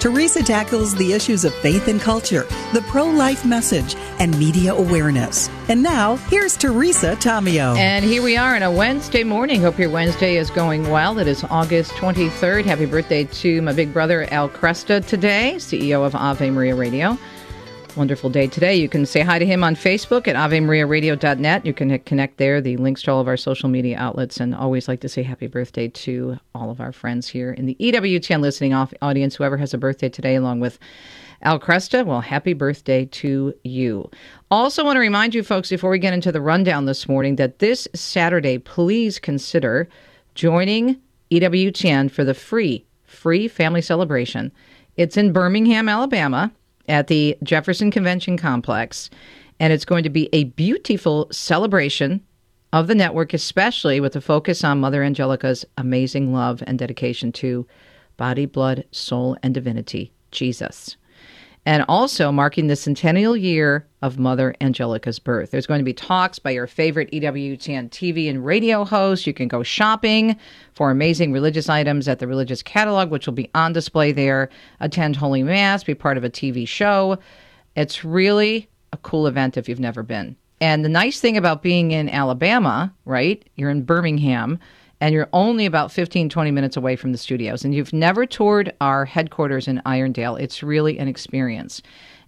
Teresa tackles the issues of faith and culture, the pro life message, and media awareness. And now, here's Teresa Tomeo. And here we are on a Wednesday morning. Hope your Wednesday is going well. It is August 23rd. Happy birthday to my big brother, Al Kresta, today, CEO of Ave Maria Radio wonderful day today. You can say hi to him on Facebook at AveMariaRadio.net. You can connect there, the links to all of our social media outlets, and always like to say happy birthday to all of our friends here in the EWTN listening audience, whoever has a birthday today, along with Al Kresta, Well, happy birthday to you. Also, want to remind you folks before we get into the rundown this morning that this Saturday, please consider joining EWTN for the free, free family celebration. It's in Birmingham, Alabama at the Jefferson Convention Complex. And it's going to be a beautiful celebration of the network, especially with a focus on Mother Angelica's amazing love and dedication to body, blood, soul, and divinity, Jesus and also marking the centennial year of Mother Angelica's birth. There's going to be talks by your favorite EWTN TV and radio hosts. You can go shopping for amazing religious items at the Religious Catalog, which will be on display there. Attend Holy Mass, be part of a TV show. It's really a cool event if you've never been. And the nice thing about being in Alabama, right? You're in Birmingham and you're only about 15, 20 minutes away from the studios, and you've never toured our headquarters in Irondale, it's really an experience.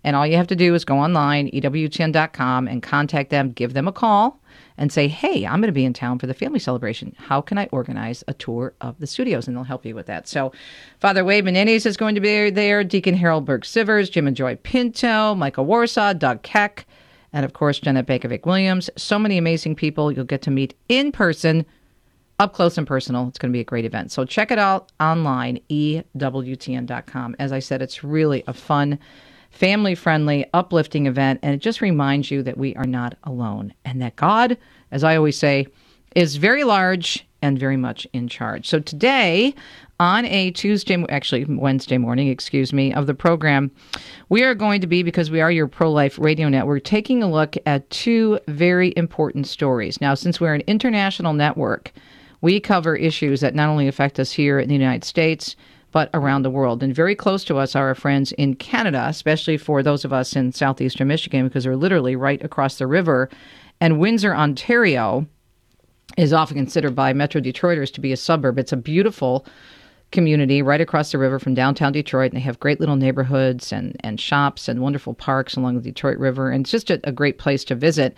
And all you have to do is go online, EWTN.com, and contact them, give them a call, and say, hey, I'm going to be in town for the family celebration. How can I organize a tour of the studios? And they'll help you with that. So, Father Wade Menezes is going to be there, Deacon Harold Burke-Sivers, Jim and Joy Pinto, Michael Warsaw, Doug Keck, and of course, Johnnette Benkovic Williams. So many amazing people you'll get to meet in person up close and personal. It's going to be a great event. So check it out online, EWTN.com. As I said, it's really a fun, family friendly, uplifting event. And it just reminds you that we are not alone and that God, as I always say, is very large and very much in charge. So today, on a Tuesday, actually Wednesday morning, excuse me, of the program, we are going to be, because we are your pro life radio network, taking a look at two very important stories. Now, since we're an international network, we cover issues that not only affect us here in the United States, but around the world. And very close to us are our friends in Canada, especially for those of us in southeastern Michigan, because they're literally right across the river. And Windsor, Ontario, is often considered by Metro Detroiters to be a suburb. It's a beautiful community right across the river from downtown Detroit, and they have great little neighborhoods and, and shops and wonderful parks along the Detroit River. And it's just a, a great place to visit.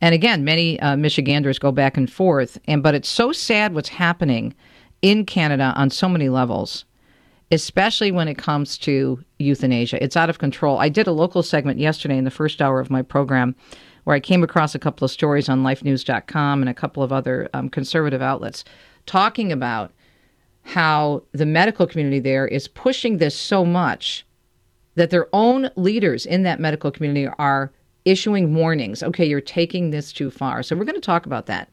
And again, many uh, Michiganders go back and forth. And but it's so sad what's happening in Canada on so many levels, especially when it comes to euthanasia. It's out of control. I did a local segment yesterday in the first hour of my program where I came across a couple of stories on lifenews.com and a couple of other um, conservative outlets talking about how the medical community there is pushing this so much that their own leaders in that medical community are issuing warnings. Okay, you're taking this too far. So we're going to talk about that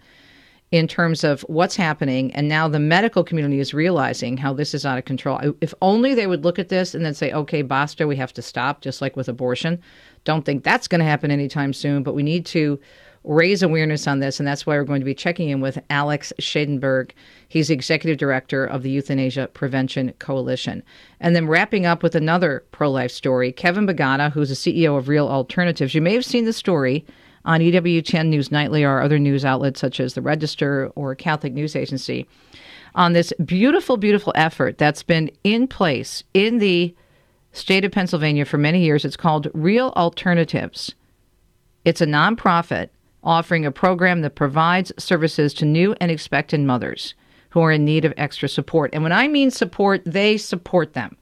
in terms of what's happening. And now the medical community is realizing how this is out of control. If only they would look at this and then say, okay, basta, we have to stop, just like with abortion. Don't think that's going to happen anytime soon, but we need to raise awareness on this, and that's why we're going to be checking in with Alex Schadenberg. He's executive director of the Euthanasia Prevention Coalition. And then wrapping up with another pro life story Kevin Bagatta, who's the CEO of Real Alternatives. You may have seen the story on EWTN News Nightly or other news outlets such as the Register or Catholic News Agency on this beautiful, beautiful effort that's been in place in the state of Pennsylvania for many years. It's called Real Alternatives. It's a nonprofit offering a program that provides services to new and expectant mothers who are in need of extra support. And when I mean support, they support them.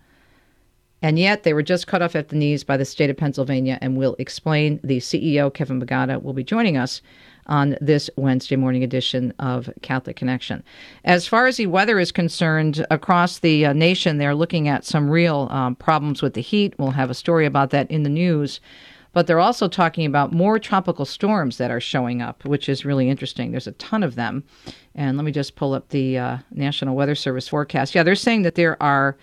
And yet they were just cut off at the knees by the state of Pennsylvania, and we'll explain. The CEO, Kevin Bagatta, will be joining us on this Wednesday morning edition of Catholic Connection. As far as the weather is concerned, across the uh, nation, they're looking at some real um, problems with the heat. We'll have a story about that in the news. But they're also talking about more tropical storms that are showing up, which is really interesting. There's a ton of them. And let me just pull up the uh, National Weather Service forecast. Yeah, they're saying that there are,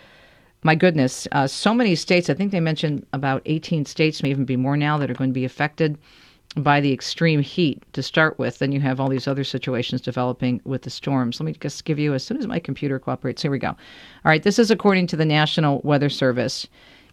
my goodness, uh, so many states. I think they mentioned about 18 states, may even be more now, that are going to be affected by the extreme heat to start with. Then you have all these other situations developing with the storms. Let me just give you, as soon as my computer cooperates, here we go. All right, this is according to the National Weather Service.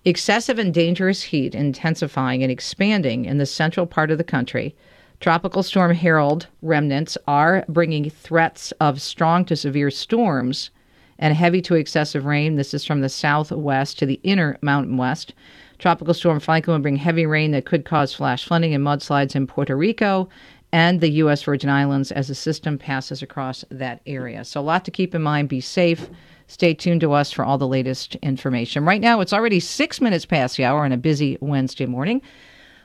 Excessive and dangerous heat intensifying and expanding in the central part of the country. Tropical Storm Harold remnants are bringing threats of strong to severe storms and heavy to excessive rain. This is from the southwest to the inner mountain west. Tropical Storm Franklin will bring heavy rain that could cause flash flooding and mudslides in Puerto Rico and the U.S. Virgin Islands as the system passes across that area. So, a lot to keep in mind. Be safe. Stay tuned to us for all the latest information. Right now, it's already six minutes past the hour on a busy Wednesday morning.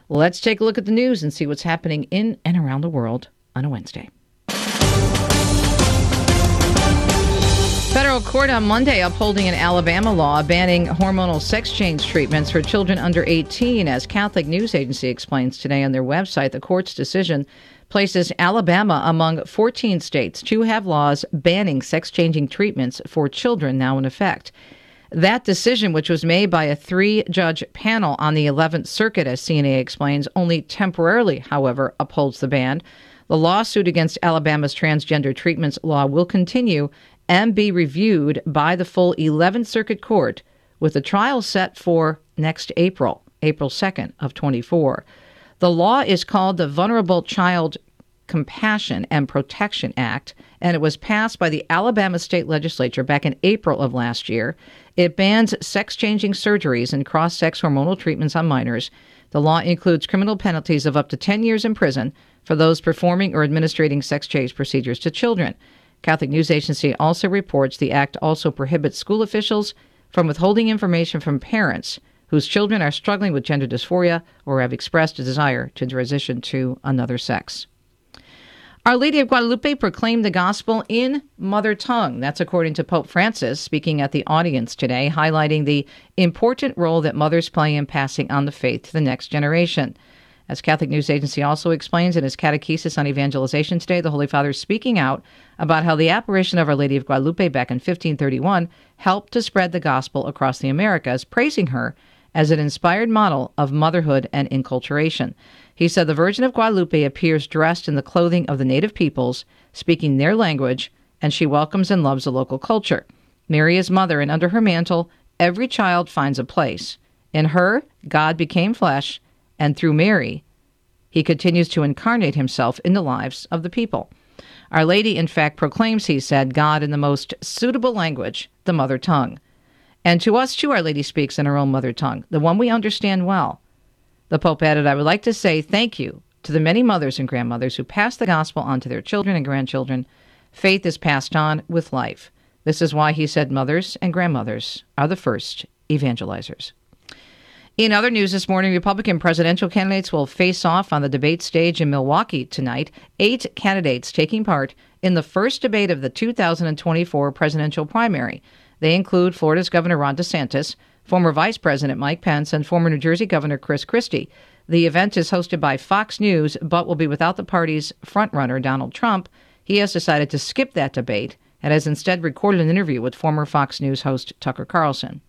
Let's take a look at the news and see what's happening in and around the world on a Wednesday. Federal court on Monday upholding an Alabama law banning hormonal sex change treatments for children under 18. As Catholic News Agency explains today on their website, the court's decision places Alabama among 14 states to have laws banning sex changing treatments for children now in effect. That decision, which was made by a three judge panel on the 11th Circuit, as CNA explains, only temporarily, however, upholds the ban. The lawsuit against Alabama's transgender treatments law will continue and be reviewed by the full 11th Circuit Court with a trial set for next April, April 2nd of 24. The law is called the Vulnerable Child Compassion and Protection Act, and it was passed by the Alabama State Legislature back in April of last year. It bans sex changing surgeries and cross sex hormonal treatments on minors. The law includes criminal penalties of up to 10 years in prison for those performing or administering sex change procedures to children. Catholic News Agency also reports the act also prohibits school officials from withholding information from parents whose children are struggling with gender dysphoria or have expressed a desire to transition to another sex. Our Lady of Guadalupe proclaimed the gospel in mother tongue. That's according to Pope Francis, speaking at the audience today, highlighting the important role that mothers play in passing on the faith to the next generation. As Catholic News Agency also explains in his catechesis on evangelization today, the Holy Father is speaking out about how the apparition of Our Lady of Guadalupe back in 1531 helped to spread the gospel across the Americas, praising her as an inspired model of motherhood and inculturation. He said the Virgin of Guadalupe appears dressed in the clothing of the native peoples, speaking their language, and she welcomes and loves the local culture. Mary is mother, and under her mantle, every child finds a place. In her, God became flesh and through Mary, he continues to incarnate himself in the lives of the people. Our Lady, in fact, proclaims, he said, God in the most suitable language, the mother tongue. And to us, too, Our Lady speaks in her own mother tongue, the one we understand well. The Pope added, I would like to say thank you to the many mothers and grandmothers who pass the gospel on to their children and grandchildren. Faith is passed on with life. This is why he said mothers and grandmothers are the first evangelizers. In other news this morning, Republican presidential candidates will face off on the debate stage in Milwaukee tonight. Eight candidates taking part in the first debate of the 2024 presidential primary. They include Florida's Governor Ron DeSantis, former Vice President Mike Pence, and former New Jersey Governor Chris Christie. The event is hosted by Fox News, but will be without the party's frontrunner, Donald Trump. He has decided to skip that debate and has instead recorded an interview with former Fox News host Tucker Carlson.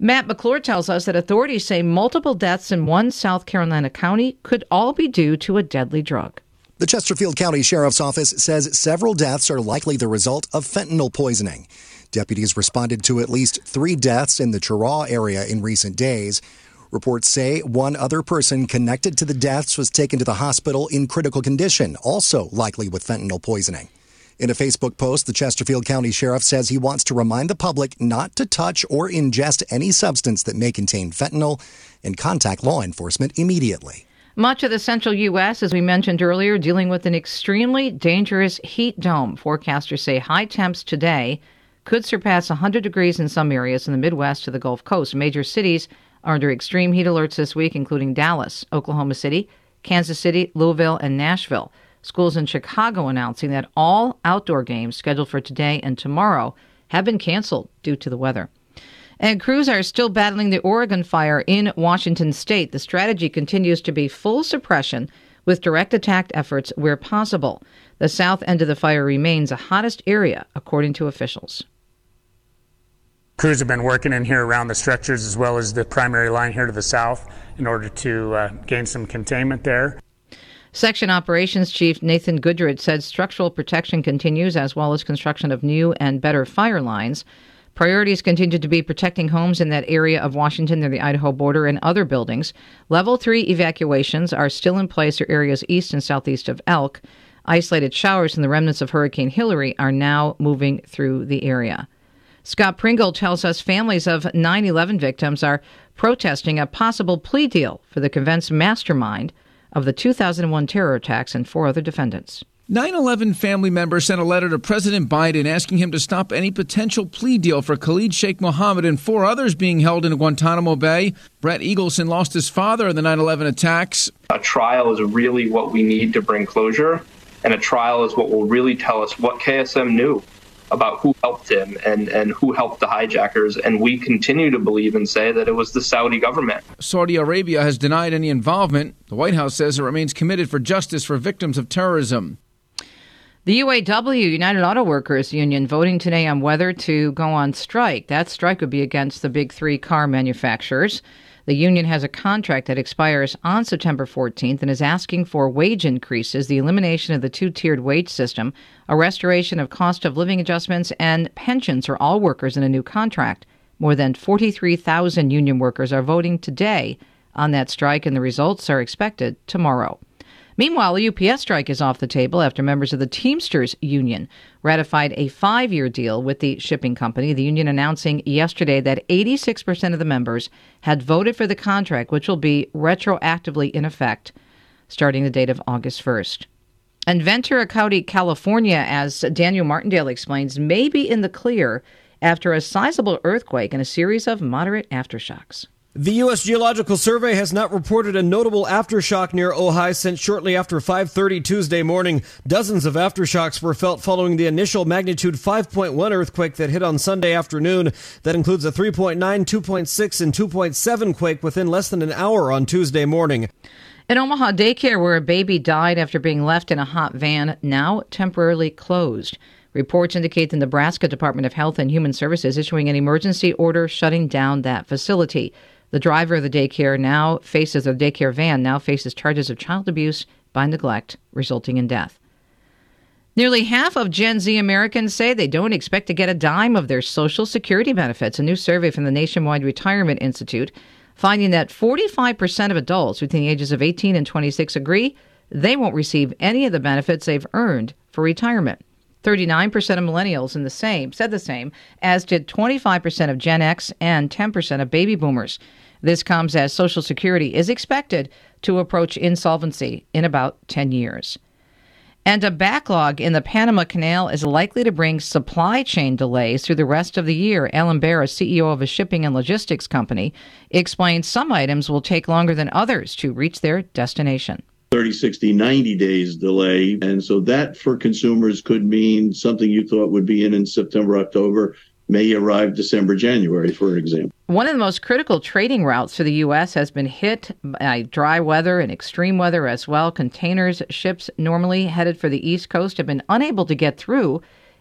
Matt McClure tells us that authorities say multiple deaths in one South Carolina county could all be due to a deadly drug. The Chesterfield County Sheriff's Office says several deaths are likely the result of fentanyl poisoning. Deputies responded to at least three deaths in the Cheraw area in recent days. Reports say one other person connected to the deaths was taken to the hospital in critical condition, also likely with fentanyl poisoning. In a Facebook post, the Chesterfield County Sheriff says he wants to remind the public not to touch or ingest any substance that may contain fentanyl and contact law enforcement immediately. Much of the central U.S., as we mentioned earlier, dealing with an extremely dangerous heat dome. Forecasters say high temps today could surpass 100 degrees in some areas in the Midwest to the Gulf Coast. Major cities are under extreme heat alerts this week, including Dallas, Oklahoma City, Kansas City, Louisville, and Nashville. Schools in Chicago announcing that all outdoor games scheduled for today and tomorrow have been canceled due to the weather. And crews are still battling the Oregon fire in Washington state. The strategy continues to be full suppression with direct attack efforts where possible. The south end of the fire remains the hottest area, according to officials. Crews have been working in here around the structures as well as the primary line here to the south in order to uh, gain some containment there. Section Operations Chief Nathan Goodrich said structural protection continues as well as construction of new and better fire lines. Priorities continue to be protecting homes in that area of Washington near the Idaho border and other buildings. Level 3 evacuations are still in place for areas east and southeast of Elk. Isolated showers from the remnants of Hurricane Hilary are now moving through the area. Scott Pringle tells us families of 9 11 victims are protesting a possible plea deal for the convinced mastermind of the 2001 terror attacks and four other defendants. 9 11 family members sent a letter to President Biden asking him to stop any potential plea deal for Khalid Sheikh Mohammed and four others being held in Guantanamo Bay. Brett Eagleson lost his father in the 9 11 attacks. A trial is really what we need to bring closure, and a trial is what will really tell us what KSM knew about who helped him and, and who helped the hijackers. And we continue to believe and say that it was the Saudi government. Saudi Arabia has denied any involvement. The White House says it remains committed for justice for victims of terrorism. The UAW, United Auto Workers Union, voting today on whether to go on strike. That strike would be against the big three car manufacturers. The union has a contract that expires on September 14th and is asking for wage increases, the elimination of the two tiered wage system, a restoration of cost of living adjustments, and pensions for all workers in a new contract. More than 43,000 union workers are voting today on that strike, and the results are expected tomorrow. Meanwhile, the UPS strike is off the table after members of the Teamsters Union ratified a five year deal with the shipping company. The union announcing yesterday that 86% of the members had voted for the contract, which will be retroactively in effect starting the date of August 1st. And Ventura County, California, as Daniel Martindale explains, may be in the clear after a sizable earthquake and a series of moderate aftershocks. The U.S. Geological Survey has not reported a notable aftershock near Ojai since shortly after 5:30 Tuesday morning. Dozens of aftershocks were felt following the initial magnitude 5.1 earthquake that hit on Sunday afternoon. That includes a 3.9, 2.6, and 2.7 quake within less than an hour on Tuesday morning. An Omaha daycare where a baby died after being left in a hot van now temporarily closed. Reports indicate the Nebraska Department of Health and Human Services issuing an emergency order shutting down that facility. The driver of the daycare now faces, the daycare van now faces charges of child abuse by neglect, resulting in death. Nearly half of Gen Z Americans say they don't expect to get a dime of their Social Security benefits. A new survey from the Nationwide Retirement Institute finding that 45% of adults between the ages of 18 and 26 agree they won't receive any of the benefits they've earned for retirement. 39% of millennials in the same said the same, as did 25% of Gen X and 10% of baby boomers. This comes as Social Security is expected to approach insolvency in about 10 years. And a backlog in the Panama Canal is likely to bring supply chain delays through the rest of the year. Alan Baer, CEO of a shipping and logistics company, explains some items will take longer than others to reach their destination. 30, 60, 90 days delay. And so that for consumers could mean something you thought would be in in September, October may arrive December, January, for example. One of the most critical trading routes for the U.S. has been hit by dry weather and extreme weather as well. Containers ships normally headed for the East Coast have been unable to get through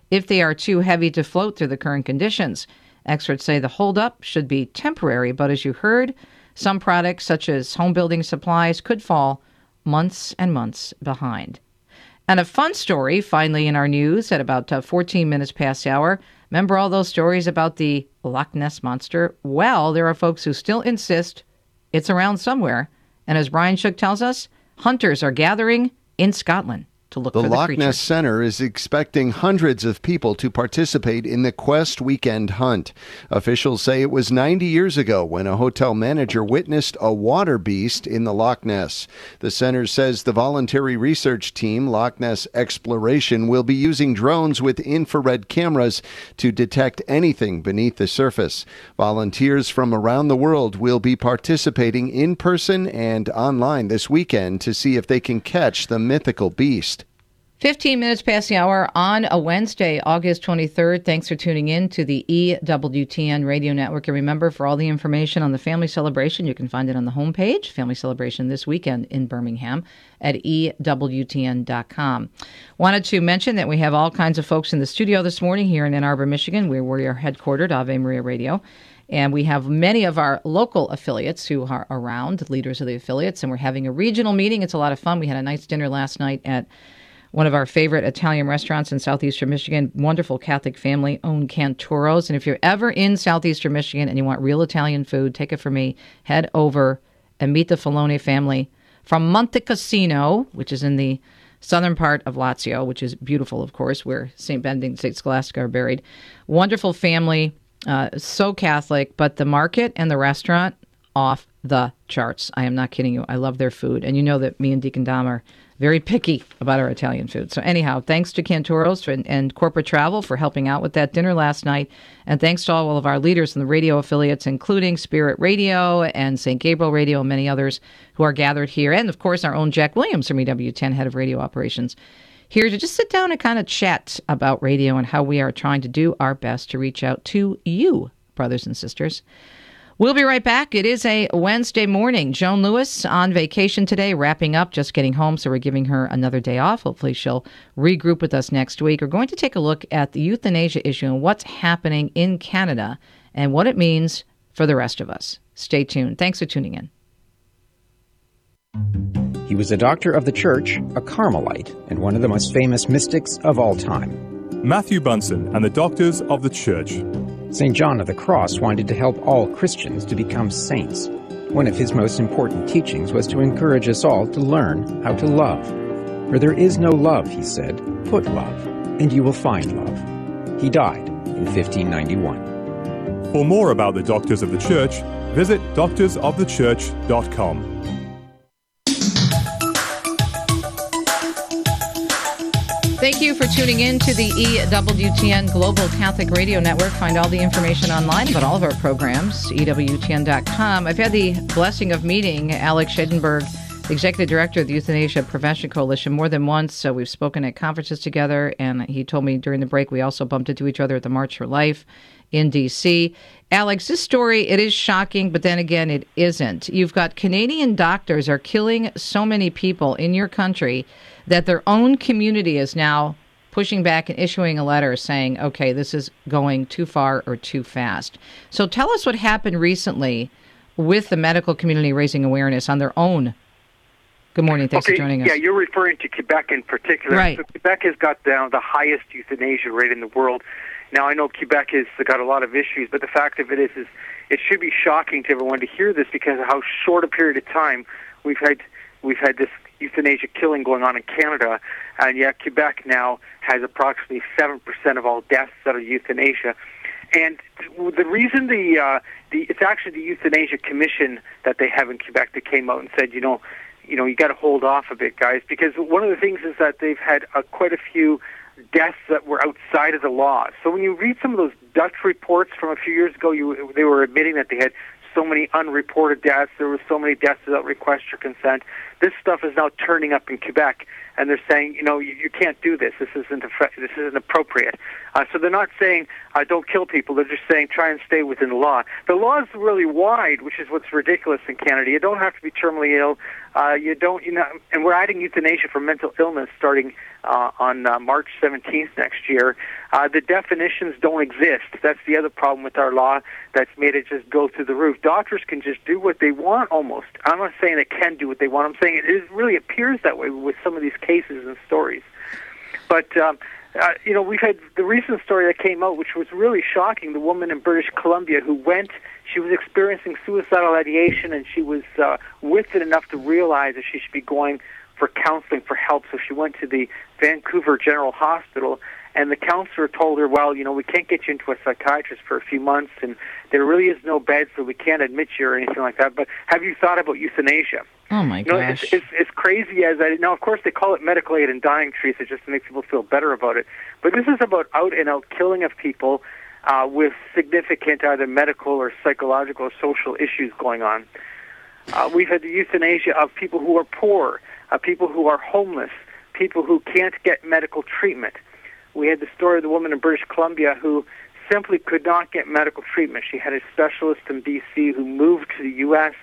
if they are too heavy to float through the current conditions. Experts say the holdup should be temporary, but as you heard, some products such as home building supplies could fall months and months behind. And a fun story finally in our news at about uh, 14 minutes past the hour. Remember all those stories about the Loch Ness Monster? Well, there are folks who still insist it's around somewhere. And as Brian Shook tells us, hunters are gathering in Scotland to look the for the Loch creature. Ness Center is expecting hundreds of people to participate in the Quest Weekend Hunt. Officials say it was 90 years ago when a hotel manager witnessed a water beast in the Loch Ness. The center says the voluntary research team, Loch Ness Exploration, will be using drones with infrared cameras to detect anything beneath the surface. Volunteers from around the world will be participating in person and online this weekend to see if they can catch the mythical beast. 15 minutes past the hour on a Wednesday, August 23rd. Thanks for tuning in to the EWTN radio network. And remember, for all the information on the family celebration, you can find it on the homepage, Family Celebration this weekend in Birmingham at EWTN.com. Wanted to mention that we have all kinds of folks in the studio this morning here in Ann Arbor, Michigan, where we are headquartered, Ave Maria Radio. And we have many of our local affiliates who are around, leaders of the affiliates, and we're having a regional meeting. It's a lot of fun. We had a nice dinner last night at one of our favorite Italian restaurants in southeastern Michigan, wonderful Catholic family owned Cantoro's. And if you're ever in southeastern Michigan and you want real Italian food, take it from me. Head over and meet the Filone family from Monte Cassino, which is in the southern part of Lazio, which is beautiful, of course, where St. Benedict St. Scholastica are buried. Wonderful family, uh, so Catholic, but the market and the restaurant off the charts. I am not kidding you. I love their food. And you know that me and Deacon Dom are very picky about our Italian food. So, anyhow, thanks to Cantoro's and, and, corporate travel for helping out with that dinner last night. And thanks to all of our leaders in the radio affiliates, including Spirit Radio and St. Gabriel Radio and many others who are gathered here. And, of course, our own Jack Williams from EWTN, head of radio operations, here to just sit down and kind of chat about radio and how we are trying to do our best to reach out to you, brothers and sisters. We'll be right back. It is a Wednesday morning. Joan Lewis on vacation today, wrapping up, just getting home, so we're giving her another day off. Hopefully, she'll regroup with us next week. We're going to take a look at the euthanasia issue and what's happening in Canada and what it means for the rest of us. Stay tuned. Thanks for tuning in. He was a doctor of the church, a Carmelite, and one of the most famous mystics of all time. Matthew Bunson and the Doctors of the Church. St. John of the Cross wanted to help all Christians to become saints. One of his most important teachings was to encourage us all to learn how to love. For there is no love, he said, put love, and you will find love. He died in 1591. For more about the Doctors of the Church, visit doctorsofthechurch.com. Thank you for tuning in to the EWTN Global Catholic Radio Network. Find all the information online about all of our programs, EWTN.com. I've had the blessing of meeting Alex Schadenberg, Executive Director of the Euthanasia Prevention Coalition, more than once. So we've spoken at conferences together, and he told me during the break we also bumped into each other at the March for Life in D.C. Alex, this story, it is shocking, but then again, it isn't. You've got Canadian doctors are killing so many people in your country that their own community is now pushing back and issuing a letter saying, okay, this is going too far or too fast. So tell us what happened recently with the medical community raising awareness on their own. Good morning. Thanks okay, for joining us. Yeah, you're referring to Quebec in particular. Right. So Quebec has got down the highest euthanasia rate in the world. Now I know Quebec has got a lot of issues, but the fact of it is, is it should be shocking to everyone to hear this because of how short a period of time we've had we've had this euthanasia killing going on in Canada, and yet Quebec now has approximately seven percent of all deaths that are euthanasia. And the reason the uh, the it's actually the euthanasia commission that they have in Quebec that came out and said, you know, you know, you got to hold off a bit, guys, because one of the things is that they've had uh, quite a few deaths that were outside of the law. So when you read some of those Dutch reports from a few years ago, you they were admitting that they had so many unreported deaths. There were so many deaths without request or consent. This stuff is now turning up in Quebec, and they're saying, you know, you, you can't do this. This isn't this isn't appropriate. Uh, so they're not saying uh, don't kill people. They're just saying try and stay within the law. The law is really wide, which is what's ridiculous in Canada. You don't have to be terminally ill. Uh, you don't, you know, and we're adding euthanasia for mental illness starting uh, on uh, March 17th next year. Uh, the definitions don't exist. That's the other problem with our law that's made it just go through the roof. Doctors can just do what they want almost. I'm not saying they can do what they want. I'm saying it is, really appears that way with some of these cases and stories. But um, uh, you know, we've had the recent story that came out, which was really shocking. The woman in British Columbia who went, she was experiencing suicidal ideation, and she was uh, with it enough to realize that she should be going for counseling for help. So she went to the Vancouver General Hospital, and the counselor told her, "Well, you know, we can't get you into a psychiatrist for a few months, and there really is no bed, so we can't admit you or anything like that. But have you thought about euthanasia?" Oh my you know, gosh! It's, it's, it's crazy as I now. Of course, they call it medical aid and dying trees. It just makes people feel better about it. But this is about out and out killing of people uh, with significant either medical or psychological or social issues going on. Uh, we've had the euthanasia of people who are poor, uh, people who are homeless, people who can't get medical treatment. We had the story of the woman in British Columbia who simply could not get medical treatment. She had a specialist in BC who moved to the U.S.,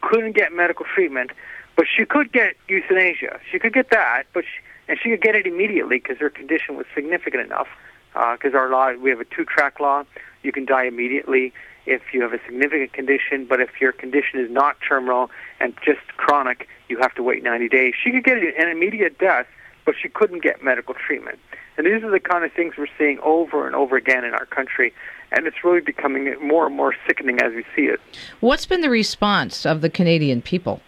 couldn't get medical treatment, but she could get euthanasia. She could get that, but she, and she could get it immediately because her condition was significant enough. Because uh, our law, we have a two-track law. You can die immediately if you have a significant condition, but if your condition is not terminal and just chronic, you have to wait 90 days. She could get an immediate death, but she couldn't get medical treatment. And these are the kind of things we're seeing over and over again in our country. And it's really becoming more and more sickening as we see it. What's been the response of the Canadian people?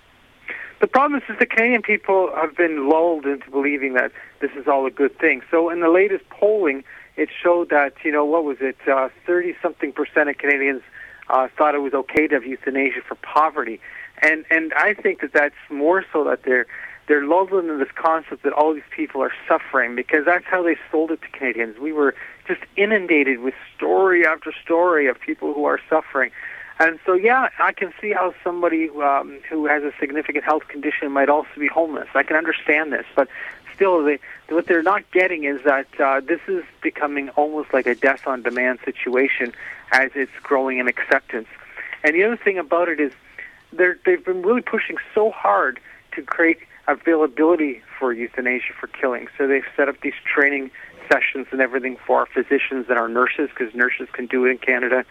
The problem is that the Canadian people have been lulled into believing that this is all a good thing. So in the latest polling, it showed that, you know, what was it, 30 uh, something percent of Canadians uh, thought it was okay to have euthanasia for poverty. And, and I think that that's more so that they're they're lulled into this concept that all these people are suffering because that's how they sold it to Canadians. We were just inundated with story after story of people who are suffering. And so, yeah, I can see how somebody um, who has a significant health condition might also be homeless. I can understand this, but still, they, what they're not getting is that uh, this is becoming almost like a death on demand situation as it's growing in acceptance. And the other thing about it is they're, they've been really pushing so hard to create availability for euthanasia for killing. So they've set up these training sessions and everything for our physicians and our nurses because nurses can do it in Canada.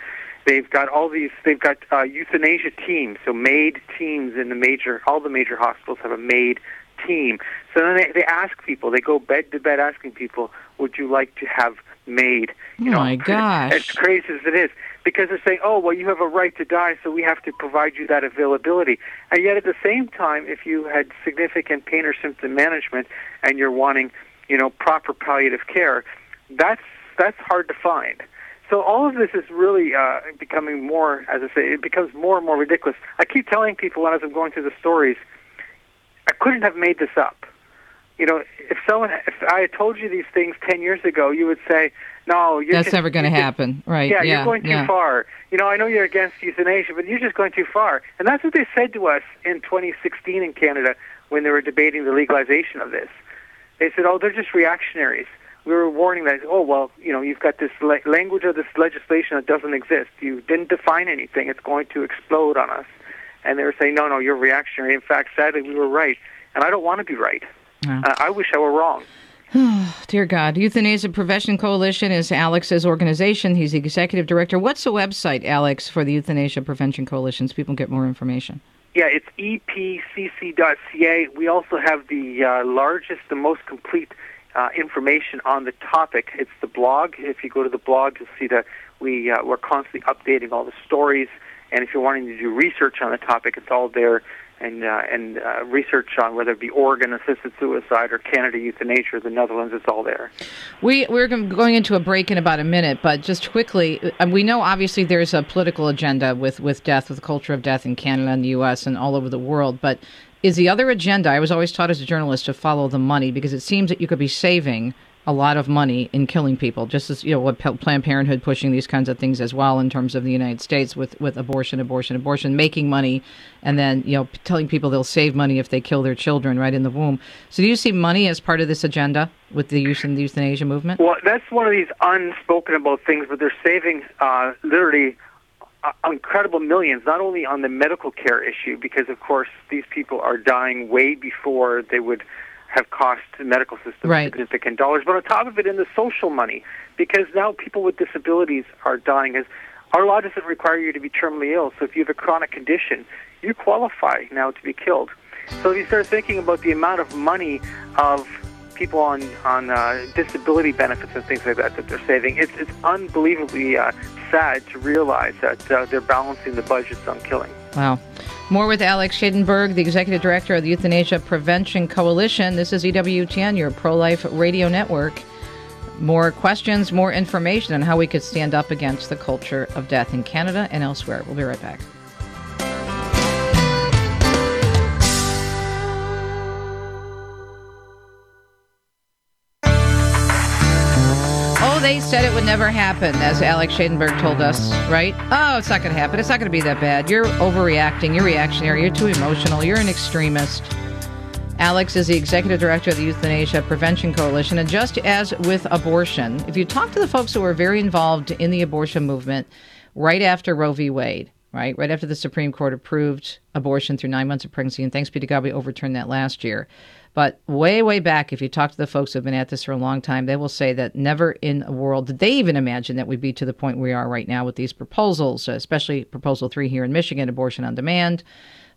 They've got all these. They've got uh, euthanasia teams, so MAID teams in the major. All the major hospitals have a MAID team. So then they, they ask people. They go bed to bed asking people, "Would you like to have MAID? You oh know, my gosh! As crazy as it is, because they're saying, "Oh, well, you have a right to die, so we have to provide you that availability." And yet, at the same time, if you had significant pain or symptom management and you're wanting, you know, proper palliative care, that's that's hard to find. So all of this is really uh, becoming more, as I say, it becomes more and more ridiculous. I keep telling people as I'm going through the stories, I couldn't have made this up. You know, if someone, if I had told you these things ten years ago, you would say, "No, you're that's just, never going to happen." Right? Yeah, yeah, you're going too yeah. far. You know, I know you're against euthanasia, but you're just going too far. And that's what they said to us in 2016 in Canada when they were debating the legalization of this. They said, "Oh, they're just reactionaries." We were warning that, oh well, you know, you've got this la- language of this legislation that doesn't exist. You didn't define anything. It's going to explode on us. And they were saying, no, no, you're reactionary. In fact, sadly, we were right. And I don't want to be right. Uh, I wish I were wrong. Dear God. Euthanasia Prevention Coalition is Alex's organization. He's the executive director. What's the website, Alex, for the Euthanasia Prevention Coalition so people get more information? Yeah, it's epcc.ca. We also have the uh, largest, the most complete uh, information on the topic. It's the blog. If you go to the blog, you'll see that we, uh, we're constantly updating all the stories. And if you're wanting to do research on the topic, it's all there and uh, and uh, research on whether it be Oregon assisted suicide or Canada euthanasia the Netherlands. It's all there. We we're going into a break in about a minute, but just quickly, uh, we know obviously there's a political agenda with with death, with the culture of death in Canada and the U.S. and all over the world, but. Is the other agenda? I was always taught as a journalist to follow the money because it seems that you could be saving a lot of money in killing people, just as you know what Planned Parenthood pushing these kinds of things as well in terms of the United States with with abortion, abortion, abortion, making money, and then you know telling people they'll save money if they kill their children right in the womb. So do you see money as part of this agenda with the use in the euthanasia movement? Well, that's one of these unspoken about things, but they're saving uh, literally uh, incredible millions, not only on the medical care issue, because of course these people are dying way before they would have cost the medical system right. significant dollars. But on top of it, in the social money, because now people with disabilities are dying. As our law doesn't require you to be terminally ill, so if you have a chronic condition, you qualify now to be killed. So if you start thinking about the amount of money of people on on uh, disability benefits and things like that that they're saving, it's it's unbelievably uh, sad to realize that uh, they're balancing the budgets on killing. Wow. More with Alex Schadenberg, the Executive Director of the Euthanasia Prevention Coalition. This is EWTN, your pro life radio network. More questions, more information on how we could stand up against the culture of death in Canada and elsewhere. We'll be right back. They said it would never happen, as Alex Schadenberg told us, right? Oh, it's not going to happen. It's not going to be that bad. You're overreacting. You're reactionary. You're too emotional. You're an extremist. Alex is the executive director of the Euthanasia Prevention Coalition. And just as with abortion, if you talk to the folks who were very involved in the abortion movement right after Roe v. Wade, right, right after the Supreme Court approved abortion through nine months of pregnancy, and thanks be to God, we overturned that last year. But way, way back, if you talk to the folks who have been at this for a long time, they will say that never in a world did they even imagine that we'd be to the point we are right now with these proposals, especially Proposal 3 here in Michigan, abortion on demand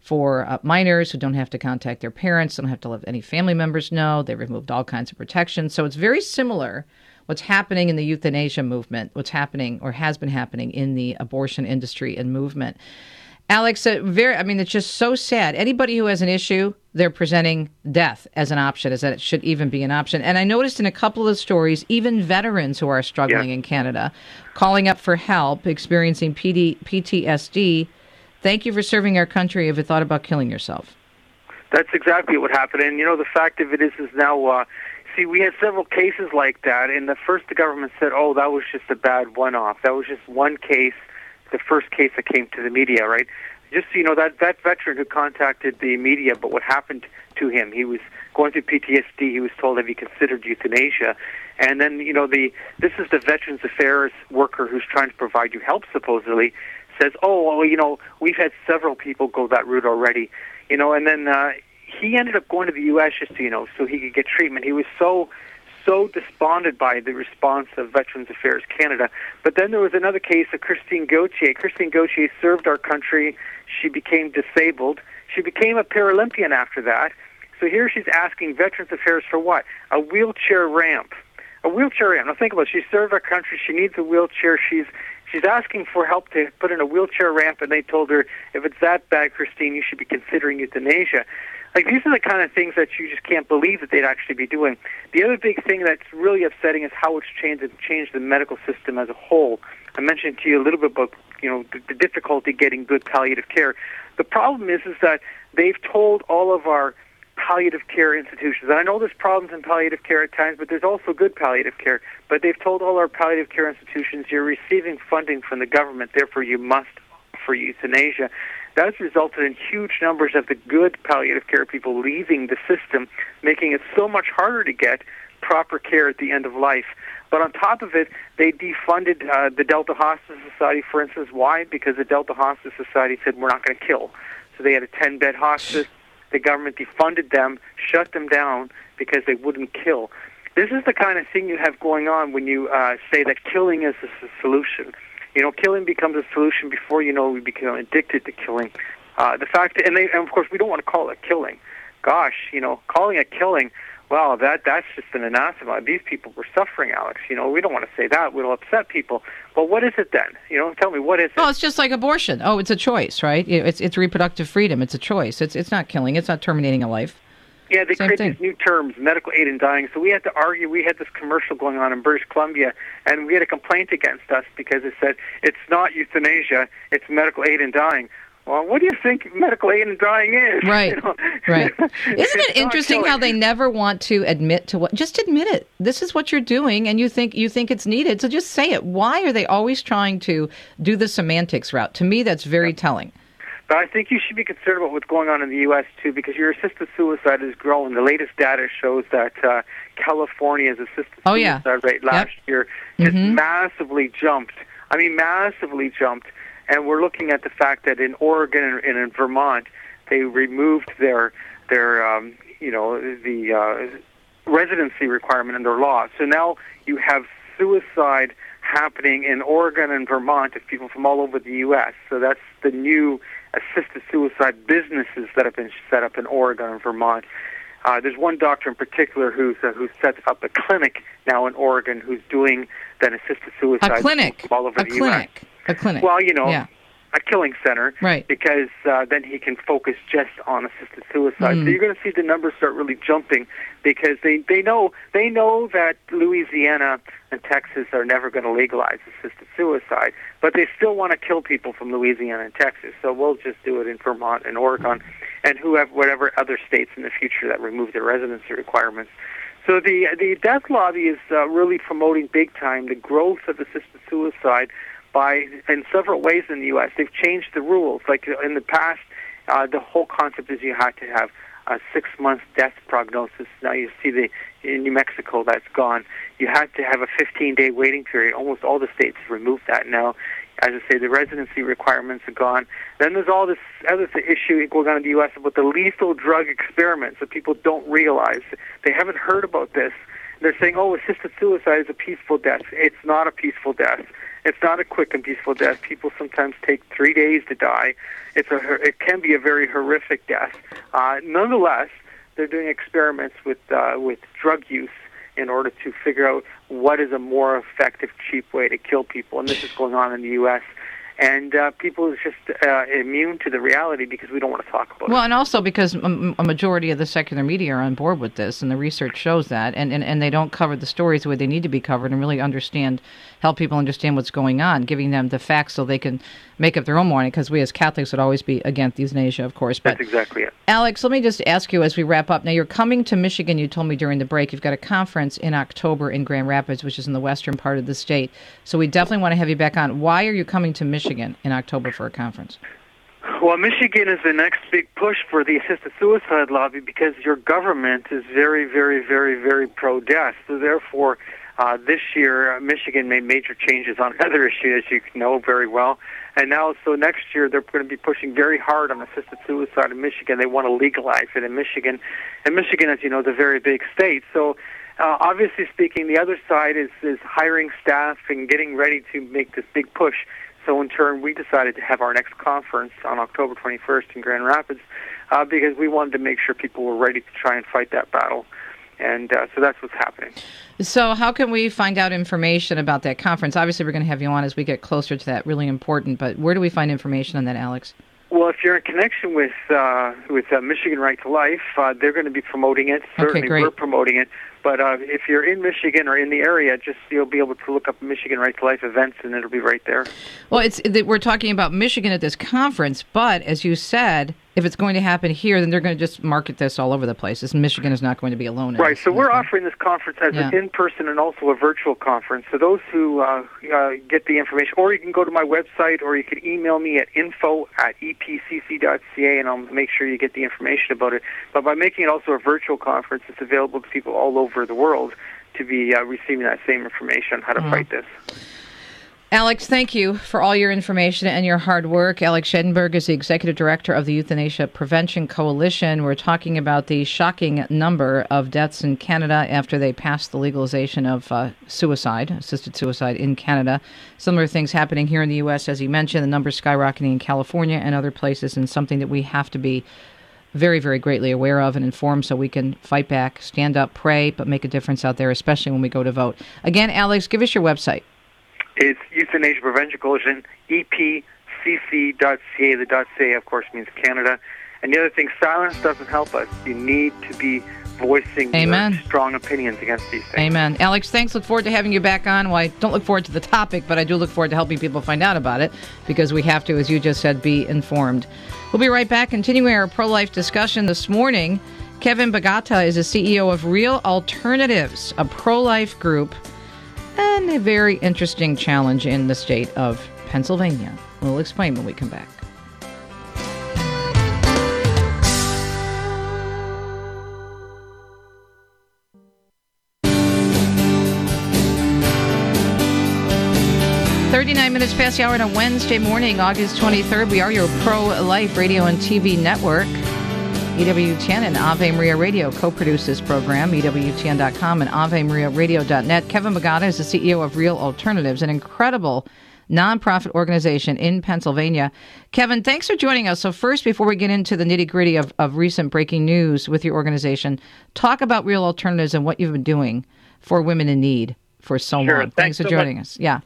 for uh, minors who don't have to contact their parents, don't have to let any family members know. They removed all kinds of protections. So it's very similar what's happening in the euthanasia movement, what's happening or has been happening in the abortion industry and movement. Alex, uh, very. I mean, it's just so sad. Anybody who has an issue, they're presenting death as an option, as that it should even be an option. And I noticed in a couple of stories, even veterans who are struggling yeah. in Canada, calling up for help, experiencing PD, PTSD. Thank you for serving our country. Have you thought about killing yourself? That's exactly what happened. And you know, the fact of it is, is now. Uh, see, we had several cases like that, and the first the government said, "Oh, that was just a bad one-off. That was just one case." The first case that came to the media, right? Just so you know, that that veteran who contacted the media, but what happened to him? He was going through PTSD. He was told have he considered euthanasia, and then you know the this is the Veterans Affairs worker who's trying to provide you help supposedly says, oh well, you know we've had several people go that route already, you know, and then uh, he ended up going to the U.S. just you know so he could get treatment. He was so so despondent by the response of Veterans Affairs Canada. But then there was another case of Christine Gauthier. Christine Gauthier served our country. She became disabled. She became a Paralympian after that. So here she's asking Veterans Affairs for what? A wheelchair ramp. A wheelchair ramp. Now think about it. She served our country. She needs a wheelchair. She's she's asking for help to put in a wheelchair ramp, and they told her, if it's that bad, Christine, you should be considering euthanasia. Like these are the kind of things that you just can't believe that they'd actually be doing. The other big thing that's really upsetting is how it's changed changed the medical system as a whole. I mentioned to you a little bit about you know the, the difficulty getting good palliative care. The problem is is that they've told all of our palliative care institutions. And I know there's problems in palliative care at times, but there's also good palliative care. But they've told all our palliative care institutions you're receiving funding from the government, therefore you must offer euthanasia. That's resulted in huge numbers of the good palliative care people leaving the system, making it so much harder to get proper care at the end of life. But on top of it, they defunded uh, the Delta Hospice Society, for instance. Why? Because the Delta Hospice Society said, we're not going to kill. So they had a 10 bed hospice. The government defunded them, shut them down because they wouldn't kill. This is the kind of thing you have going on when you uh, say that killing is the solution. You know, killing becomes a solution before you know we become addicted to killing. Uh, the fact, and, they, and of course, we don't want to call it killing. Gosh, you know, calling it killing, well, that that's just an anathema. These people were suffering, Alex. You know, we don't want to say that; it'll upset people. But what is it then? You know, tell me what is it? Well, it's just like abortion. Oh, it's a choice, right? It's it's reproductive freedom. It's a choice. It's it's not killing. It's not terminating a life. Yeah, they Same create thing. these new terms, medical aid in dying. So we had to argue. We had this commercial going on in British Columbia, and we had a complaint against us because it said it's not euthanasia, it's medical aid in dying. Well, what do you think medical aid in dying is? Right, you know? right. Isn't it interesting how they never want to admit to what? Just admit it. This is what you're doing, and you think you think it's needed. So just say it. Why are they always trying to do the semantics route? To me, that's very yeah. telling. But I think you should be concerned about what's going on in the U.S. too, because your assisted suicide is growing. The latest data shows that uh, California's assisted oh, yeah. suicide rate last yep. year just mm-hmm. massively jumped. I mean, massively jumped. And we're looking at the fact that in Oregon and in Vermont, they removed their their um, you know the uh, residency requirement in their law. So now you have suicide happening in Oregon and Vermont of people from all over the U.S. So that's the new assisted suicide businesses that have been set up in Oregon and Vermont. Uh, there's one doctor in particular who's uh, who's set up a clinic now in Oregon who's doing that assisted suicide a clinic all over a the clinic. U.S. A clinic. Well, you know, yeah. A killing center, right? Because uh, then he can focus just on assisted suicide. Mm. So you're going to see the numbers start really jumping because they they know they know that Louisiana and Texas are never going to legalize assisted suicide, but they still want to kill people from Louisiana and Texas. So we'll just do it in Vermont and Oregon, and who have whatever other states in the future that remove their residency requirements. So the the death lobby is uh, really promoting big time the growth of assisted suicide by in several ways in the U.S. They've changed the rules. Like in the past, uh, the whole concept is you had to have a six month death prognosis. Now you see the in New Mexico that's gone. You had to have a 15 day waiting period. Almost all the states removed that now. As I say, the residency requirements are gone. Then there's all this other issue going on in the U.S. about the lethal drug experiments that people don't realize. They haven't heard about this. They're saying, oh, assisted suicide is a peaceful death. It's not a peaceful death. It's not a quick and peaceful death. People sometimes take three days to die. It's a it can be a very horrific death. Uh, nonetheless, they're doing experiments with uh, with drug use in order to figure out what is a more effective, cheap way to kill people. And this is going on in the U.S and uh, people are just uh, immune to the reality because we don't want to talk about well, it. Well, and also because a majority of the secular media are on board with this, and the research shows that, and, and, and they don't cover the stories the way they need to be covered and really understand, help people understand what's going on, giving them the facts so they can make up their own mind, because we as Catholics would always be against euthanasia, of course. But That's exactly it. Alex, let me just ask you as we wrap up. Now, you're coming to Michigan, you told me during the break. You've got a conference in October in Grand Rapids, which is in the western part of the state. So we definitely want to have you back on. Why are you coming to Michigan in October for a conference? Well, Michigan is the next big push for the assisted suicide lobby because your government is very, very, very, very pro death. So, therefore, uh, this year, uh, Michigan made major changes on another issue, as you know very well. And now, so next year, they're going to be pushing very hard on assisted suicide in Michigan. They want to legalize it in Michigan. And Michigan, as you know, is a very big state. So, uh, obviously speaking, the other side is, is hiring staff and getting ready to make this big push. So, in turn, we decided to have our next conference on October 21st in Grand Rapids uh, because we wanted to make sure people were ready to try and fight that battle and uh, so that's what's happening. So, how can we find out information about that conference? Obviously, we're going to have you on as we get closer to that. Really important, but where do we find information on that, Alex? Well, if you're in connection with uh, with uh, Michigan Right to Life, uh, they're going to be promoting it. Certainly, okay, great. we're promoting it. But uh, if you're in Michigan or in the area, just you'll be able to look up Michigan Right to Life events, and it'll be right there. Well, it's we're talking about Michigan at this conference, but as you said, if it's going to happen here, then they're going to just market this all over the place. This Michigan is not going to be alone. Right. So we're offering this conference as yeah. an in-person and also a virtual conference. So those who uh, uh, get the information, or you can go to my website, or you can email me at info at epcc.ca, and I'll make sure you get the information about it. But by making it also a virtual conference, it's available to people all over the world to be uh, receiving that same information on how to mm-hmm. fight this. Alex, thank you for all your information and your hard work. Alex Schadenberg is the executive director of the Euthanasia Prevention Coalition. We're talking about the shocking number of deaths in Canada after they passed the legalization of uh, suicide, assisted suicide in Canada. Similar things happening here in the U.S., as you mentioned, the numbers skyrocketing in California and other places, and something that we have to be very, very greatly aware of and informed so we can fight back, stand up, pray, but make a difference out there, especially when we go to vote. Again, Alex, give us your website. It's Euthanasia Prevention Coalition, EPCC.ca. The .ca, of course, means Canada. And the other thing, silence doesn't help us. You need to be voicing Amen. strong opinions against these things. Amen. Alex, thanks. Look forward to having you back on. Well, I don't look forward to the topic, but I do look forward to helping people find out about it because we have to, as you just said, be informed. We'll be right back, continuing our pro life discussion this morning. Kevin Bagatta is the CEO of Real Alternatives, a pro life group and a very interesting challenge in the state of Pennsylvania. We'll explain when we come back. Minutes past the hour on a Wednesday morning, August twenty-third. We are your pro-life radio and TV network. EWTN and Ave Maria Radio co-produce this program, EWTN.com and AveMariaRadio.net. Kevin Bagatta is the CEO of Real Alternatives, an incredible nonprofit organization in Pennsylvania. Kevin, thanks for joining us. So first, before we get into the nitty-gritty of, of recent breaking news with your organization, talk about Real Alternatives and what you've been doing for women in need for so sure. long. Thanks, thanks for so joining much. us. Yeah.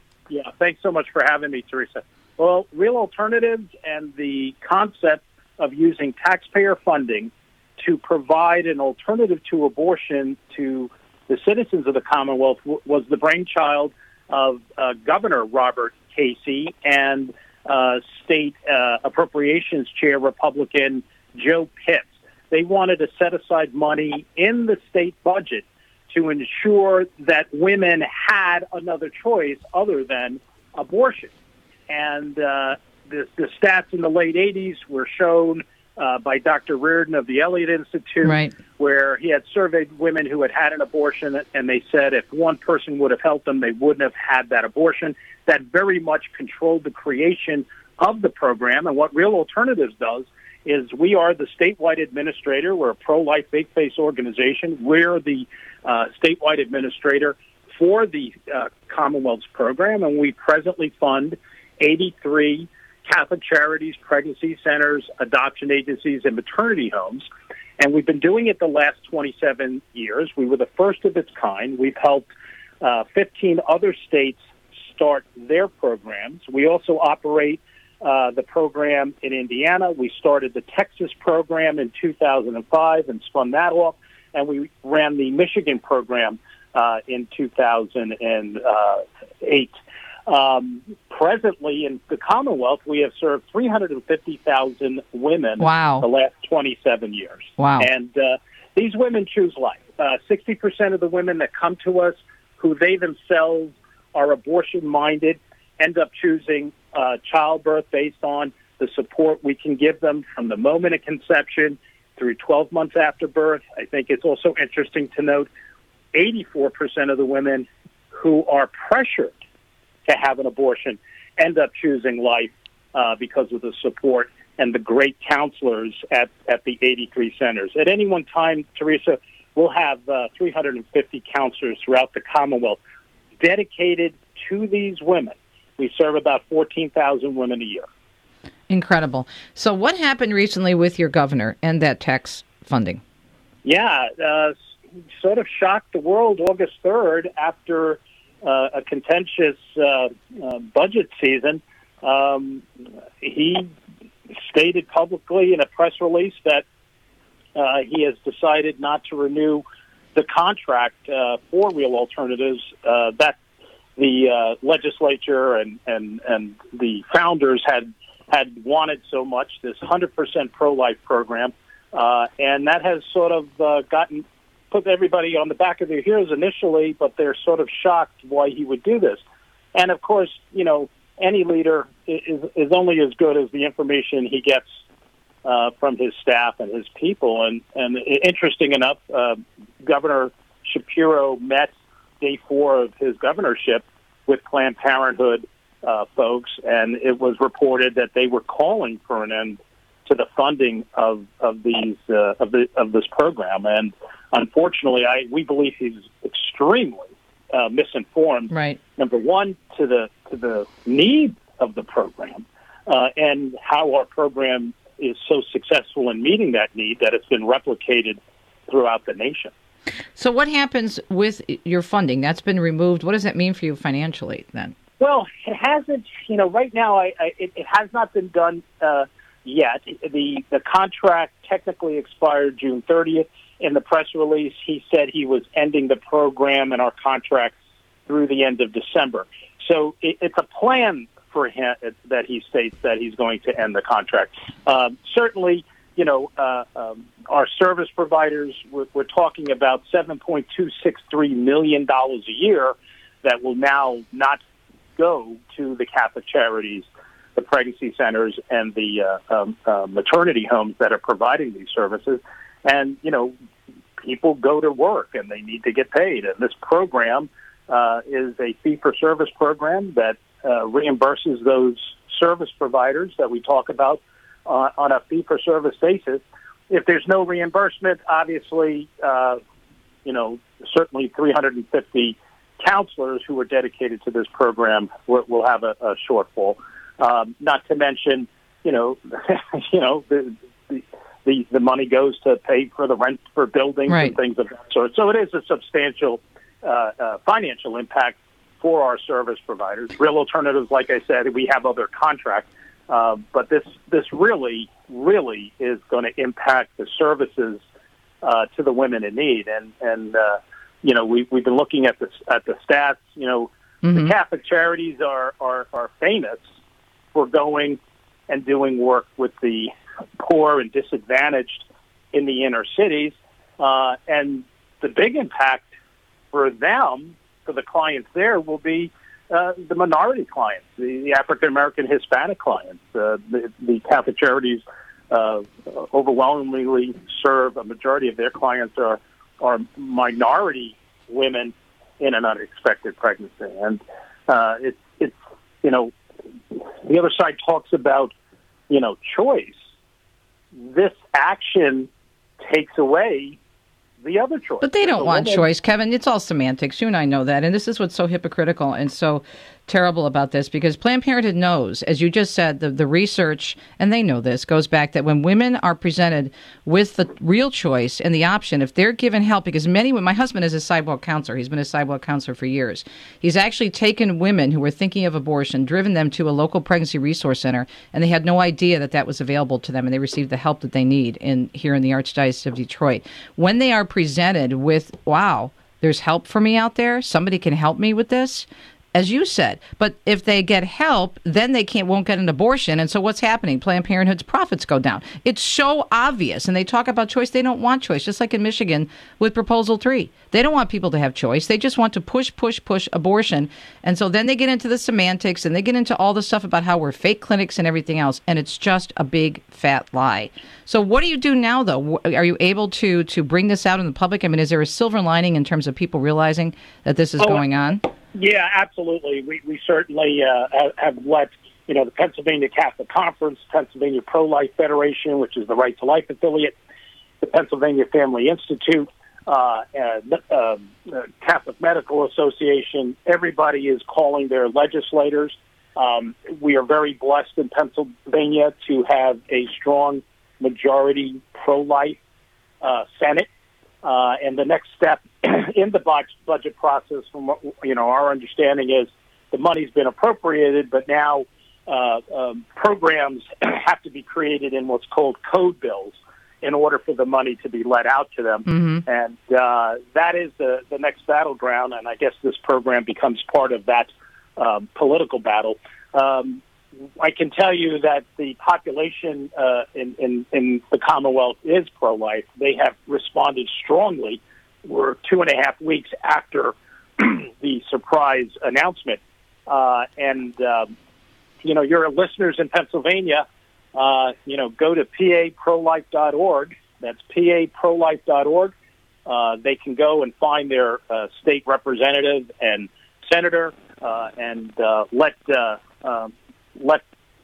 Thanks so much for having me, Teresa. Well, Real Alternatives and the concept of using taxpayer funding to provide an alternative to abortion to the citizens of the Commonwealth w- was the brainchild of uh, Governor Robert Casey and uh, State uh, Appropriations Chair Republican Joe Pitts. They wanted to set aside money in the state budget to ensure that women had another choice other than abortion. And uh, the, the stats in the late 80s were shown uh, by Dr. Reardon of the Elliot Institute, Right. where he had surveyed women who had had an abortion, and they said if one person would have helped them, they wouldn't have had that abortion. That very much controlled the creation of the program. And what Real Alternatives does is we are the statewide administrator. We're a pro-life faith-based organization. We're the uh, statewide administrator for the uh, Commonwealth's program, and we presently fund 83 Catholic charities, pregnancy centers, adoption agencies, and maternity homes. And we've been doing it the last 27 years. We were the first of its kind. We've helped uh, 15 other states start their programs. We also operate uh, the program in Indiana. We started the Texas program in 2005 and spun that off, and we ran the Michigan program uh, in 2008. Um, presently in the Commonwealth, we have served 350,000 women Wow. the last 27 years. Wow. And uh, these women choose life. Uh, 60% of the women that come to us who they themselves are abortion minded end up choosing uh, childbirth based on the support we can give them from the moment of conception through 12 months after birth. I think it's also interesting to note 84% of the women who are pressured to have an abortion end up choosing life uh, because of the support and the great counselors at, at the 83 centers. At any one time, Teresa, we'll have uh, 350 counselors throughout the Commonwealth dedicated to these women. We serve about 14,000 women a year. Incredible. So, what happened recently with your governor and that tax funding? Yeah, uh, sort of shocked the world August 3rd after uh, a contentious uh, uh, budget season. Um, he stated publicly in a press release that uh, he has decided not to renew the contract uh, for Real Alternatives uh, that the uh, legislature and, and, and the founders had had wanted so much. This 100% pro-life program, uh, and that has sort of uh, gotten put everybody on the back of their heels initially, but they're sort of shocked why he would do this. And of course, you know, any leader is, is only as good as the information he gets uh, from his staff and his people. And, and interesting enough, uh, Governor Shapiro met day four of his governorship with Planned Parenthood uh, folks, and it was reported that they were calling for an end to the funding of of these uh, of the of this program. And unfortunately, I we believe he's extremely uh, misinformed. Right. Number one, to the to the need of the program, uh, and how our program is so successful in meeting that need that it's been replicated throughout the nation. So, what happens with your funding? That's been removed. What does that mean for you financially then? Well, it hasn't. You know, right now, I, I it, it has not been done uh, yet. The the contract technically expired June 30th. In the press release, he said he was ending the program and our contract through the end of December. So it, it's a plan for him that he states that he's going to end the contract. Um, certainly, you know, uh, um, our service providers, we're, we're talking about $7.263 million a year that will now not go to the Catholic charities, the pregnancy centers, and the uh, um, uh, maternity homes that are providing these services. And, you know, people go to work and they need to get paid. And this program uh, is a fee for service program that uh, reimburses those service providers that we talk about uh, on a fee for service basis. If there's no reimbursement, obviously, uh, you know, certainly 350 counselors who are dedicated to this program will, will have a, a shortfall. Um, not to mention, you know, you know, the, the the the money goes to pay for the rent for buildings Right. and things of that sort. So it is a substantial uh, uh, financial impact for our service providers. Real alternatives, like I said, we have other contracts, uh, but this this really really is going to impact the services uh, to the women in need. And and uh, you know we we've been looking at the at the stats. You know Mhm. the Catholic charities are, are are famous for going and doing work with the poor and disadvantaged in the inner cities, uh, and the big impact for them for the clients there will be. Uh, the minority clients, the, the African American Hispanic clients, uh, the, the Catholic Charities uh, overwhelmingly serve a majority of their clients are are minority women in an unexpected pregnancy, and uh, it's it's you know the other side talks about you know choice. This action takes away the other choice. But they don't The want choice, Kevin. It's all semantics. You and I know that. And this is what's so hypocritical and so terrible about this because Planned Parenthood knows, as you just said, the, the research, and they know this, goes back that when women are presented with the real choice and the option, if they're given help, because many, my husband is a sidewalk counselor, he's been a sidewalk counselor for years. He's actually taken women who were thinking of abortion, driven them to a local pregnancy resource center, and they had no idea that that was available to them, and they received the help that they need in here in the Archdiocese of Detroit. When they are presented with, wow, there's help for me out there, somebody can help me with this, as you said. But if they get help, then they can't won't get an abortion. And so what's happening? Planned Parenthood's profits go down. It's so obvious. And they talk about choice. They don't want choice, just like in Michigan with Proposal 3. They don't want people to have choice. They just want to push, push, push abortion. And so then they get into the semantics and they get into all the stuff about how we're fake clinics and everything else. And it's just a big fat lie. So what do you do now, though? Are you able to to bring this out in the public? I mean, is there a silver lining in terms of people realizing that this is Oh, going on? Yeah, absolutely. We we certainly uh, have- let you know the Pennsylvania Catholic Conference, Pennsylvania Pro Life Federation, which is the Right to Life affiliate, the Pennsylvania Family Institute, uh, uh, uh, Catholic Medical Association. Everybody is calling their legislators. Um, we are very blessed in Pennsylvania to have a strong majority pro-life uh, Senate. Uh, and the next step in the budget process, from what you know, our understanding is the money's been appropriated, but now uh, um, programs have to be created in what's called code bills in order for the money to be let out to them. Mm-hmm. And uh, that is the, the next battleground, and I guess this program becomes part of that um, political battle. Um, I can tell you that the population uh, in, in, in the Commonwealth is pro life. They have responded strongly. We're two and a half weeks after the surprise announcement. Uh, and, um, you know, your listeners in Pennsylvania, uh, you know, go to paprolife.org. That's paprolife.org. Uh, they can go and find their uh, state representative and senator uh, and uh, let uh, um, let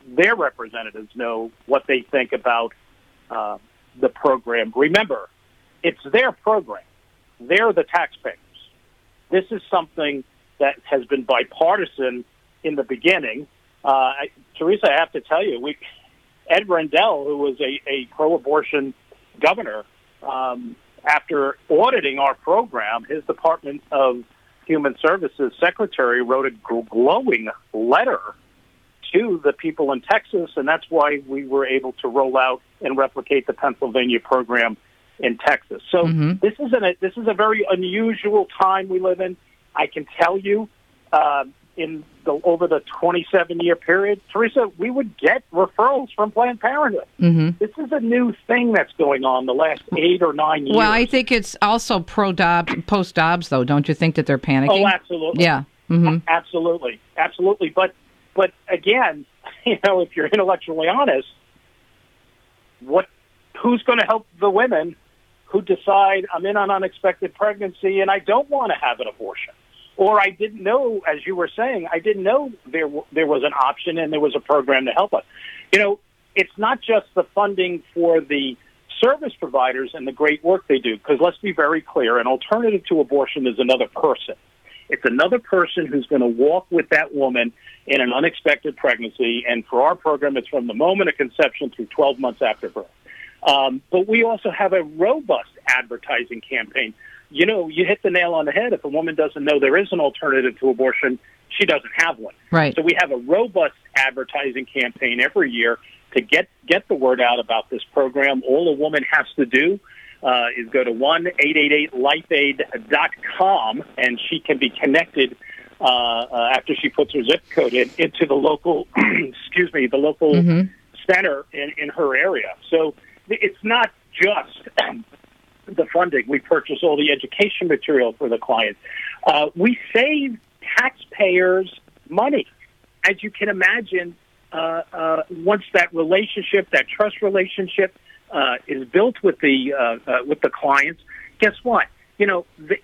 their representatives know what they think about uh, the program. Remember, it's their program. They're the taxpayers. This is something that has been bipartisan in the beginning. Uh, I, Teresa, I have to tell you, we Ed Rendell, who was a, a pro-abortion governor, um, after auditing our program, his Department of Human Services secretary wrote a gl- glowing letter to the people in Texas, and that's why we were able to roll out and replicate the Pennsylvania program in Texas. So this is an, a, this is a very unusual time we live in. I can tell you, uh, in the over the 27 year period, Teresa, we would get referrals from Planned Parenthood. Mm-hmm. This is a new thing that's going on the last eight or nine years. Well, I think it's also pro Dobbs, post Dobbs, though. Don't you think that they're panicking? Oh, absolutely. Yeah. hmm Absolutely, absolutely. But but again, you know, if you're intellectually honest, what who's going to help the women who decide I'm in an unexpected pregnancy and I don't want to have an abortion, or I didn't know, as you were saying, I didn't know there there was an option and there was a program to help us. You know, it's not just the funding for the service providers and the great work they do, because let's be very clear, an alternative to abortion is another person. It's another person who's going to walk with that woman in an unexpected pregnancy. And for our program, it's from the moment of conception through 12 months after birth. Um, but we also have a robust advertising campaign. You know, you hit the nail on the head. If a woman doesn't know there is an alternative to abortion, she doesn't have one. Right. So we have a robust advertising campaign every year to get get the word out about this program. All a woman has to do uh, is go to one eight eight eight lifeaid dot com, and she can be connected uh, uh, after she puts her zip code in into the local excuse me the local center in, in her area. So it's not just the funding. We purchase all the education material for the clients. Uh, we save taxpayers money. As you can imagine, uh, uh, once that relationship, that trust relationship, uh, is built with the uh, uh, with the clients, guess what? You know, the,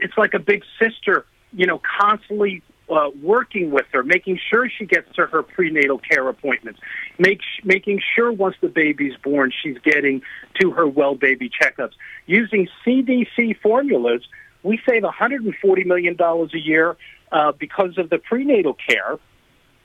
it's like a big sister. You know, constantly uh, working with her, making sure she gets to her prenatal care appointments, make, making sure once the baby's born, she's getting to her well baby checkups. Using CDC formulas, we save $140 million a year uh, because of the prenatal care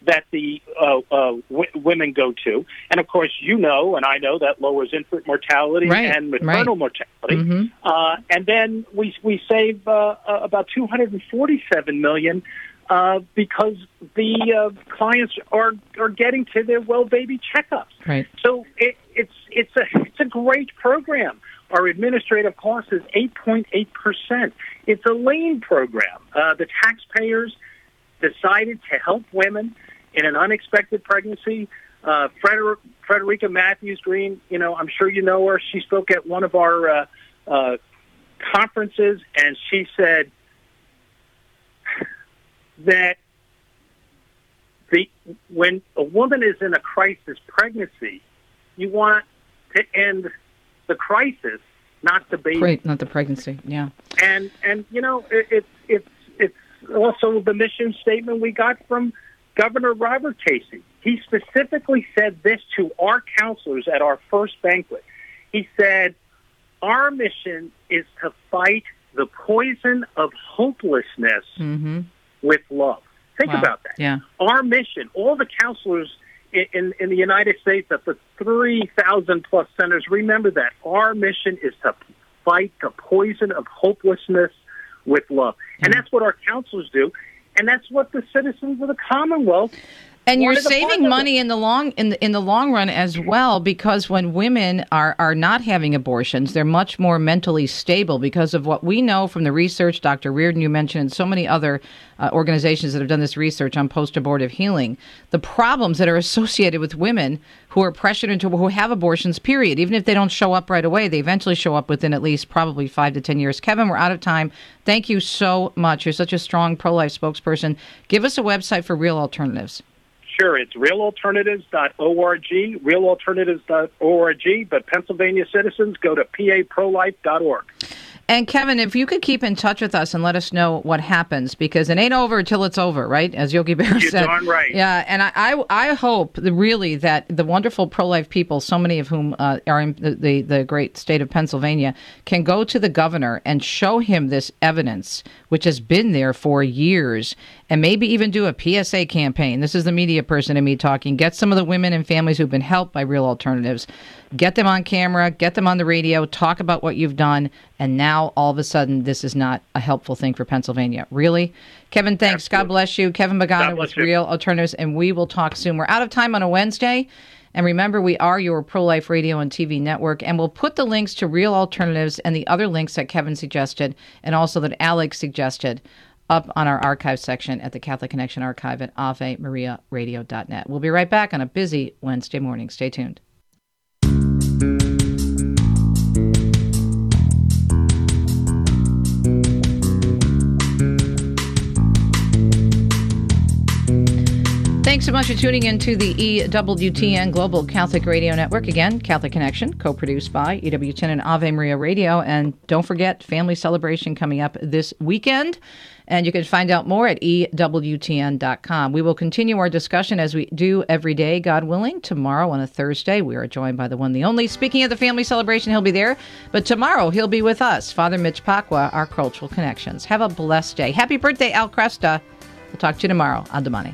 that the uh, uh, w- women go to. And of course, you know, and I know that lowers infant mortality Right, and maternal right. mortality. Mhm. Uh, and then we we save uh, uh, about 247 million uh, because the uh, clients are are getting to their well baby checkups. Right. So it, it's it's a it's a great program. Our administrative cost is 8.8 percent. It's a lean program. Uh, the taxpayers decided to help women in an unexpected pregnancy. Uh, Freder- Frederica Mathewes-Green, you know, I'm sure you know her. She spoke at one of our uh, uh, conferences, and she said that the when a woman is in a crisis pregnancy, you want to end the crisis, not the baby. Not the pregnancy. Yeah. And and you know it, it's it's also the mission statement we got from Governor Robert Casey. He specifically said this to our counselors at our first banquet. He said, "Our mission is to fight the poison of hopelessness Mm-hmm. with love." Think Wow. about that. Yeah. Our mission, all the counselors in, in, in the United States at the 3,000 plus centers, remember that. Our mission is to fight the poison of hopelessness with love. And hmm. that's what our counselors do. And that's what the citizens of the Commonwealth And you're saving money in the long in the, in the long run as well because when women are are not having abortions, they're much more mentally stable because of what we know from the research. Dr. Reardon, you mentioned, and so many other uh, organizations that have done this research on post-abortive healing. The problems that are associated with women who are pressured into who have abortions. Period. Even if they don't show up right away, they eventually show up within at least probably five to ten years. Kevin, we're out of time. Thank you so much. You're such a strong pro-life spokesperson. Give us a website for real alternatives. Sure, it's realalternatives.org, realalternatives.org, but Pennsylvania citizens go to paprolife.org. And Kevin, if you could keep in touch with us and let us know what happens, because it ain't over until it's over, right? As Yogi Berra You're said. darn right. Yeah, and I, I, I hope really that the wonderful pro-life people, so many of whom uh, are in the, the the great state of Pennsylvania, can go to the governor and show him this evidence, which has been there for years, and maybe even do a PSA campaign. This is the media person in me talking. Get some of the women and families who've been helped by real alternatives. Get them on camera, get them on the radio, talk about what you've done, and now all of a sudden this is not a helpful thing for Pennsylvania. Really? Kevin, thanks. God bless you. Kevin Bagatta with you. Real Alternatives, and we will talk soon. We're out of time on a Wednesday. And remember, we are your pro life radio and TV network, and we'll put the links to Real Alternatives and the other links that Kevin suggested and also that Alex suggested up on our archive section at the Catholic Connection archive at avemariaradio.net. We'll be right back on a busy Wednesday morning. Stay tuned. Thanks so much for tuning in to the EWTN Global Catholic Radio Network. Again, Catholic Connection, co produced by EWTN and Ave Maria Radio. And don't forget, family celebration coming up this weekend. And you can find out more at EWTN.com. We will continue our discussion as we do every day, God willing. Tomorrow on a Thursday, we are joined by the one, the only. Speaking of the family celebration, he'll be there. But tomorrow, he'll be with us, Father Mitch Pacwa, our cultural connections. Have a blessed day. Happy birthday, Al Kresta. We'll talk to you tomorrow on Domani.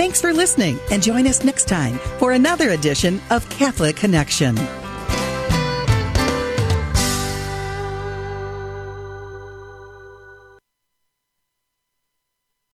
Thanks for listening and join us next time for another edition of Catholic Connection.